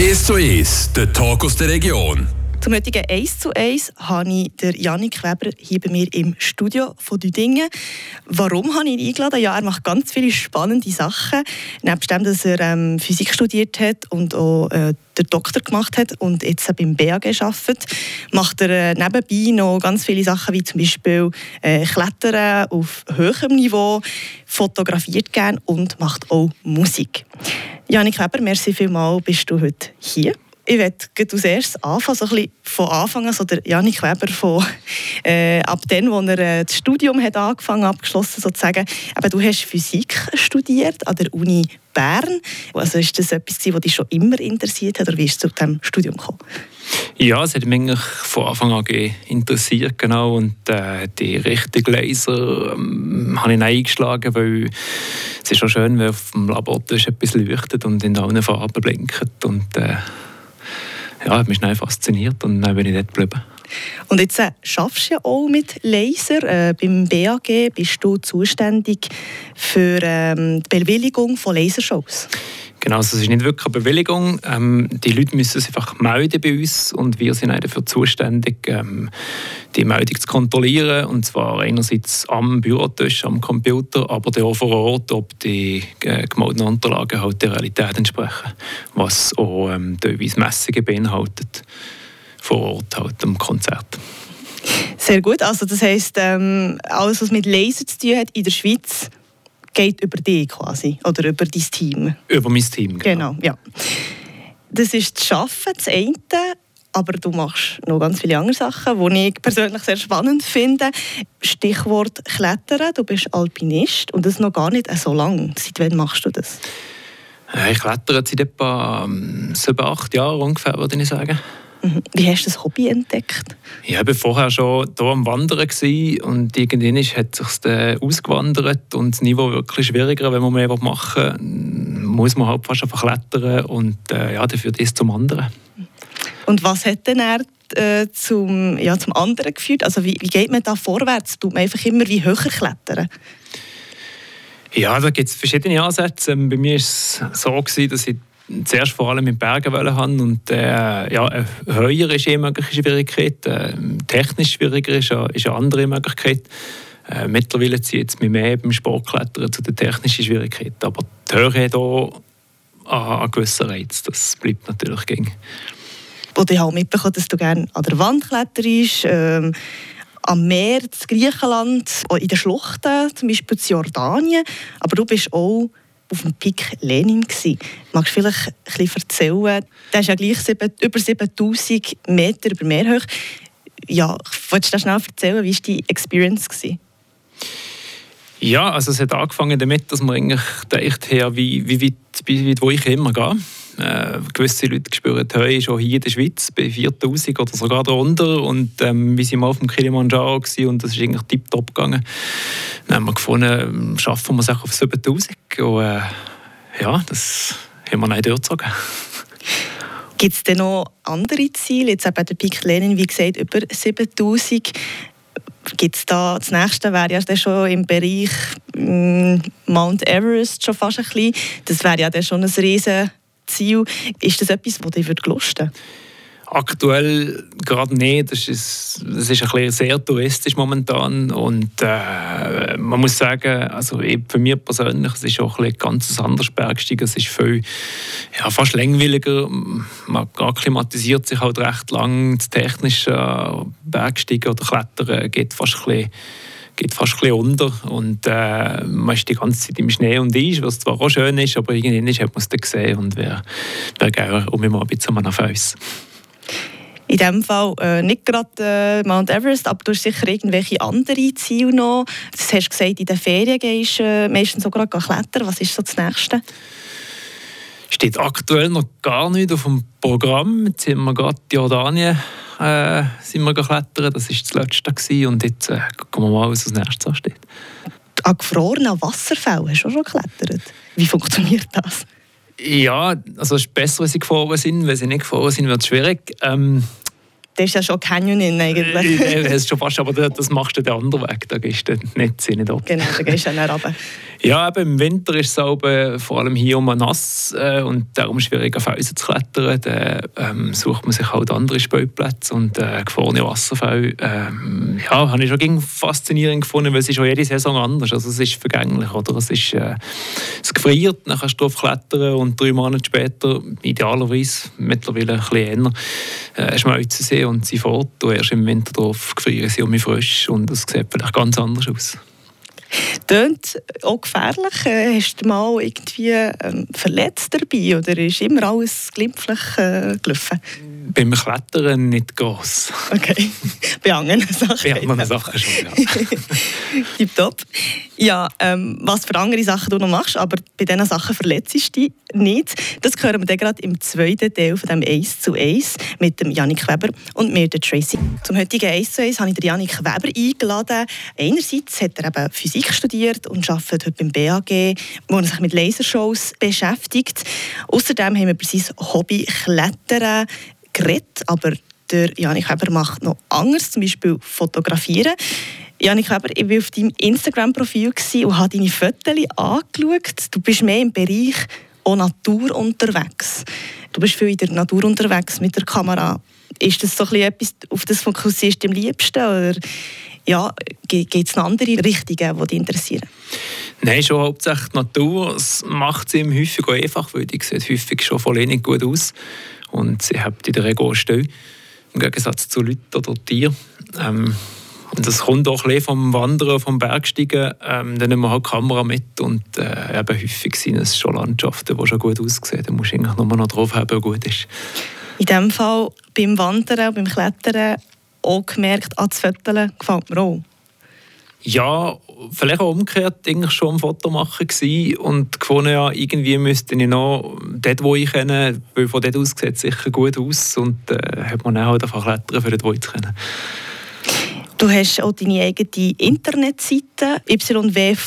1 zu 1, der Talk aus der Region. Zum heutigen 1 zu 1 habe ich den Janik Weber hier bei mir im Studio von Düdingen. Warum habe ich ihn eingeladen? Ja, er macht ganz viele spannende Sachen. Neben dem, dass er ähm, Physik studiert hat und auch äh, den Doktor gemacht hat und jetzt beim BAG arbeitet, macht er äh, nebenbei noch ganz viele Sachen, wie zum Beispiel äh, Klettern auf höherem Niveau, fotografiert gerne und macht auch Musik. Janik Weber, merci vielmals, bist du heute hier ich werde als erstes anfangen, so ein von Anfang an, so der Janik Weber von, äh, ab dem, wo er äh, das Studium hat angefangen, abgeschlossen sozusagen. Aber du hast Physik studiert an der Uni Bern. Also ist das etwas, was dich schon immer interessiert hat, oder wie bist du zu diesem Studium gekommen? Ja, es hat mich von Anfang an interessiert, genau. Und äh, die richtigen Laser ähm, habe ich eingeschlagen, weil es ist schon schön, wenn auf dem Labortisch etwas leuchtet und in allen Farben blinkt. Und, äh, ja, hat mich schnell fasziniert und dann bin ich dort geblieben. Und jetzt äh, schaffst du ja auch mit Laser. Äh, beim BAG bist du zuständig für ähm, die Bewilligung von Lasershows. Genau, also es ist nicht wirklich eine Bewilligung. Ähm, die Leute müssen sich einfach melden bei uns und wir sind dafür zuständig, ähm, die Meldung zu kontrollieren. Und zwar einerseits am Bürotisch, am Computer, aber auch vor Ort, ob die äh, gemeldeten Unterlagen halt der Realität entsprechen. Was auch ähm, teilweise Messungen beinhaltet, vor Ort halt am Konzert. Sehr gut, also das heisst, ähm, alles was mit Laser zu tun hat in der Schweiz, geht über dich quasi oder über dein Team. Über mein Team, genau. genau ja. Das ist das Arbeiten, das eine, aber du machst noch ganz viele andere Sachen, die ich persönlich sehr spannend finde. Stichwort Klettern, du bist Alpinist und das noch gar nicht so lange. Seit wann machst du das? Ich klettere seit etwa ähm, sieben, acht Jahren ungefähr, würde ich sagen. Wie hast du das Hobby entdeckt? Ja, ich war vorher schon hier am Wandern und irgendwann hat es sich ausgewandert und das Niveau wirklich schwieriger, wenn man mehr machen will, muss man halt fast einfach klettern und äh, ja, dafür das zum anderen. Und was hat denn er äh, zum, ja, zum anderen geführt? Also wie, wie geht man da vorwärts? Tut man einfach immer wie höher klettern? Ja, da gibt es verschiedene Ansätze. Bei mir war es so, dass ich zuerst vor allem mit Bergen wollen und äh, ja, höher ist eine mögliche Schwierigkeit, äh, technisch schwieriger ist, ist eine andere Möglichkeit. Äh, mittlerweile zieht es mich mehr beim Sportklettern zu den technischen Schwierigkeiten, aber die Höhe hat auch einen gewissen Reiz, das bleibt natürlich. Wo ich auch mitbekommen dass du gerne an der Wand kletterst, ähm, am Meer, in Griechenland, in den Schluchten, zum Beispiel in Jordanien, aber du bist auch auf dem Pik Lenin. Gewesen. Magst du vielleicht ein bisschen erzählen? Der ist ja gleich über 7000 Meter über Meer hoch. Ja, willst du schnell erzählen, wie war die Experience? Gewesen? Ja, also es hat angefangen damit, dass man eigentlich gedacht wie weit, wie weit wo ich immer gehe. Äh, gewisse Leute spüren die Höhe schon hier in der Schweiz bei 4000 oder sogar darunter. Und ähm, wir sind mal auf dem Kilimanjaro und das ist eigentlich tiptop gegangen. Dann haben wir gefunden, schaffen wir es auch auf 7000. Und äh, ja, das haben wir nicht durchgezogen. Gibt es denn noch andere Ziele? Jetzt eben der Pik Lenin, wie gesagt, über 7000. Gibt es da, das nächste wäre ja schon im Bereich mm, Mount Everest schon fast ein bisschen. Das wäre ja dann schon ein riesen Ziel. Ist das etwas, das dich gelusten würde? Aktuell gerade nicht. Das ist, das ist ein bisschen sehr touristisch momentan. Und äh, man muss sagen, also für mich persönlich, es ist auch ein, ganz anderes Bergsteigen. Es ist viel, ja, fast langweiliger. Man akklimatisiert sich halt recht lang. Das technische Bergsteigen oder Klettern geht fast ein bisschen geht fast ein bisschen unter und äh, man ist die ganze Zeit im Schnee und Eis, was zwar auch schön ist, aber irgendwann hat man es dann gesehen und wäre wär gerne um mal ein bisschen auf uns. In diesem Fall äh, nicht gerade äh, Mount Everest, aber du hast sicher irgendwelche andere Ziele noch. Das hast gesagt, in den Ferien gehst du äh, meistens sogar klettern. Was ist so das Nächste? Steht aktuell noch gar nicht auf dem Programm. Jetzt sind wir gerade in Jordanien äh, sind wir klettern. Das war das letzte. Gewesen. Und jetzt äh, gucken wir mal, was als nächstes ansteht. An gefrorenen Wasserfällen hast du schon geklettert. Wie funktioniert das? Ja, also es ist besser, wenn sie gefroren sind. Wenn sie nicht gefroren sind, wird es schwierig. Ähm, das ist ja schon Canyoning eigentlich. Äh, das ist schon fast, aber das machst du den anderen Weg, da gehst du nicht, ab. Genau, da gehst du dann runter. Ja, eben, im Winter ist es aber vor allem hier um nass äh, und darum schwierig auf Felsen zu klettern. Da ähm, sucht man sich halt andere Spielplätze und äh, gefrorene Wasserfälle. Ähm, ja, habe ich schon faszinierend gefunden, weil es ist schon jede Saison anders. Also es ist vergänglich, oder? Es ist äh, es gefriert, dann kannst du drauf klettern und drei Monate später, idealerweise mittlerweile ein bisschen eher, äh, schmelzen sie und sie fort. Und erst im Winter drauf gefrieren sie um mich frisch und es sieht vielleicht ganz anders aus. Tönt auch gefährlich. Äh, hast du mal irgendwie ähm, verletzt dabei oder ist immer alles glimpflich äh, gelaufen? Beim Klettern nicht groß. Okay, bei anderen Sachen. Bei anderen Sachen schon, ja. Tipptopp. Ja, ähm, was für andere Sachen du noch machst, aber bei diesen Sachen verletzt du dich nicht. Das hören wir dann gerade im zweiten Teil von dem 1 zu 1 mit dem Janik Weber und mir, der Tracy. Zum heutigen 1 zu 1 habe ich den Janik Weber eingeladen. Einerseits hat er eben Physik studiert und arbeitet heute beim BAG, wo er sich mit Lasershows beschäftigt. Außerdem haben wir über sein Hobby Klettern geredet, aber der Janik Weber macht noch anders, zum Beispiel fotografieren. Janik Weber, ich war auf deinem Instagram-Profil und habe deine Fotos angeschaut. Du bist mehr im Bereich auch Natur unterwegs. Du bist viel in der Natur unterwegs mit der Kamera. Ist das so etwas, auf das fokussierst du am liebsten? Oder ja, gibt es andere Richtungen, die dich interessieren? Nein, schon hauptsächlich die Natur. Es macht es ihm häufig auch einfach, weil die sieht häufig schon voll nicht gut aus. Und sie hat in der Regel still, im Gegensatz zu Leuten oder Tieren. Ähm, und das kommt auch ein vom Wandern, vom Bergsteigen. Ähm, dann nehmen wir halt die Kamera mit und äh, eben häufig sind es schon Landschaften, die schon gut aussehen. Da musst du eigentlich nur noch drauf haben, was gut ist. In diesem Fall beim Wandern und beim Klettern auch gemerkt, an das Fotografieren gefällt mir auch. Ja, vielleicht auch umgekehrt eigentlich schon ein Foto machen gewesen und gefunden, ja, irgendwie müsste ich noch dort, wo ich kenne, weil von dort aus sieht es sicher gut aus und äh, hat man auch halt einfach klettern, für dort, wo ich zu kennen. Du hast auch deine eigene Internetseite ywfoto.ch,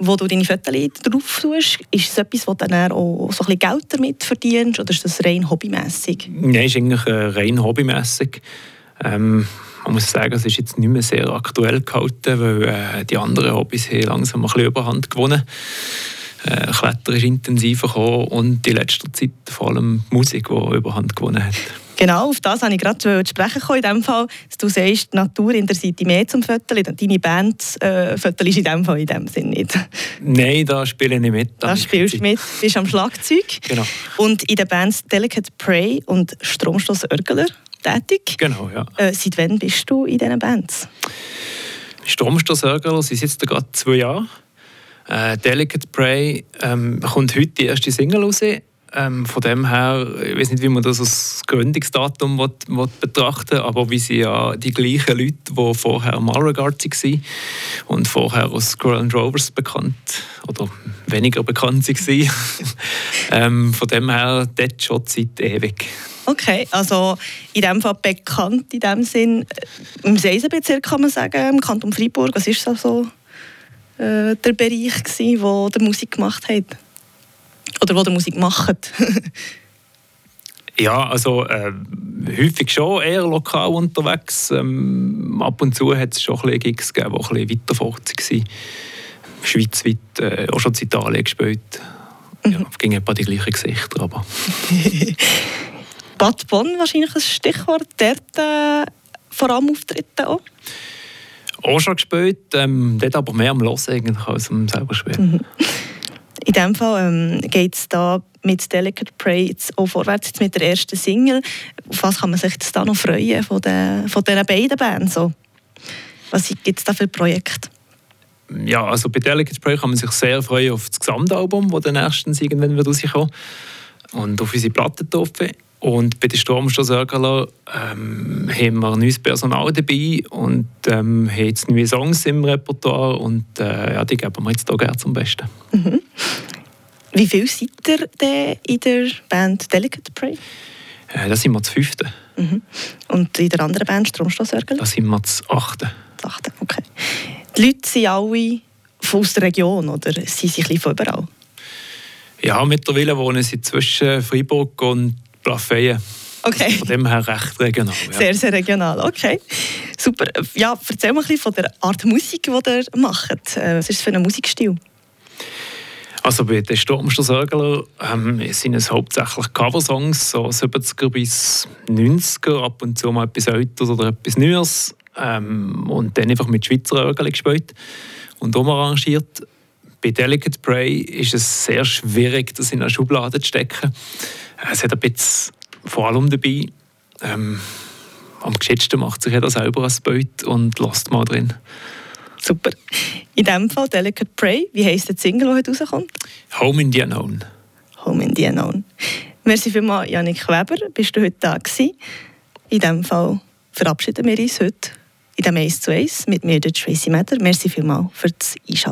wo du deine Fotos drauf tust. Ist es etwas, wo du dann auch so ein bisschen Geld damit verdienst oder ist das rein hobbymässig? Nein, ist eigentlich äh, rein hobbymässig. Ähm, man muss sagen, es ist jetzt nicht mehr sehr aktuell gehalten, weil äh, die anderen Hobbys haben langsam ein bisschen Überhand gewonnen. Äh, Klettern ist intensiver gekommen und in letzter Zeit vor allem Musik, die Überhand gewonnen hat. Genau, auf das wollte ich gerade sprechen in dem Fall, dass du sagst, die Natur interessiert dich mehr zum Viertel. Deine Band äh, Viertel ist in dem Fall in dem Sinn nicht. Nein, da spiele ich nicht mit. Da, spielst du mit, bist am Schlagzeug. Genau. Und in den Bands Delicate Prey und Stromstoß Örgeler tätig. Genau, ja. Äh, seit wann bist du in diesen Bands? Stromstoß Örgeler, sie sitzt da gerade zwei Jahre. Äh, Delicate Prey ähm, kommt heute die erste Single raus. Ähm, von dem her, ich weiß nicht, wie man das als Gründungsdatum will, will betrachten aber wie sie ja die gleichen Leute, die vorher Malregard waren und vorher aus Squirrel Rovers bekannt oder weniger bekannt waren. ähm, von dem her, dort schon seit ewig. Okay, also in dem Fall bekannt in dem Sinn, äh, im Seisenbezirk kann man sagen, im Kanton Freiburg, was ist das so äh, der Bereich gewesen, wo der Musik gemacht hat? Oder wo der Musik macht? Ja, also äh, häufig schon eher lokal unterwegs. Ähm, ab und zu hat es schon ein Gigs gegeben, die ein bisschen weiter fort waren. Schweizweit, äh, auch schon in Italien gespielt. Ja, mhm. ging etwa die gleichen Gesichter, aber... Bad Bonn wahrscheinlich ein Stichwort. Dort äh, vor allem auftreten auch? Auch schon gespielt, ähm, dort aber mehr am Hören eigentlich als am selber spielen. Mhm. In diesem Fall ähm, geht es da mit Delicate Prey jetzt auch vorwärts jetzt mit der ersten Single. Auf was kann man sich jetzt da noch freuen von, den, von diesen beiden Bands? So? Was gibt es da für Projekte? Ja, also bei Delicate Prey kann man sich sehr freuen auf das Gesamtalbum, das dann erstens irgendwann wird rauskommen und auf unsere Plattentoffe. Und bei den Stromstoßörgler ähm, haben wir neues Personal dabei und ähm, haben jetzt neue Songs im Repertoire und äh, ja, die geben wir jetzt hier gerne zum Besten. Mhm. Wie viel seid ihr denn in der Band Delicate Prey? Äh, da sind wir zu fünften. Mhm. Und in der anderen Band Stromstoßörgler? Da sind wir zu achten. Zu achten, okay. Die Leute sind alle aus der Region oder sind sie ein bisschen von überall? Ja, mittlerweile wohnen sie zwischen Freiburg und Plafeyen. Okay. Also von dem her recht regional. Ja. Sehr, sehr regional, okay. Super. Ja, erzähl mal ein bisschen von der Art Musik, die ihr macht. Äh, was ist das für ein Musikstil? Also bei den Sturmstoßörgler ähm, sind es hauptsächlich Coversongs, so 70er bis 90er, ab und zu mal etwas Älteres oder etwas Neues. Ähm, und dann einfach mit Schweizer Örgeln gespielt und umarrangiert. Bei Delicate Prey ist es sehr schwierig, das in eine Schublade zu stecken. Es hat ein bisschen vor allem dabei. Ähm, am geschicktesten macht sich jeder selber ein Bild und lässt mal drin. Super. In diesem Fall Delicate Prey. Wie heisst der Single, der heute rauskommt? Home in the Unknown. Home in the Unknown. Merci vielmals, Janik Weber. Bist du heute da gewesen? In diesem Fall verabschieden wir uns heute in dem 1 zu 1 mit mir, der Tracy Matter. Merci vielmals für das Einschalten.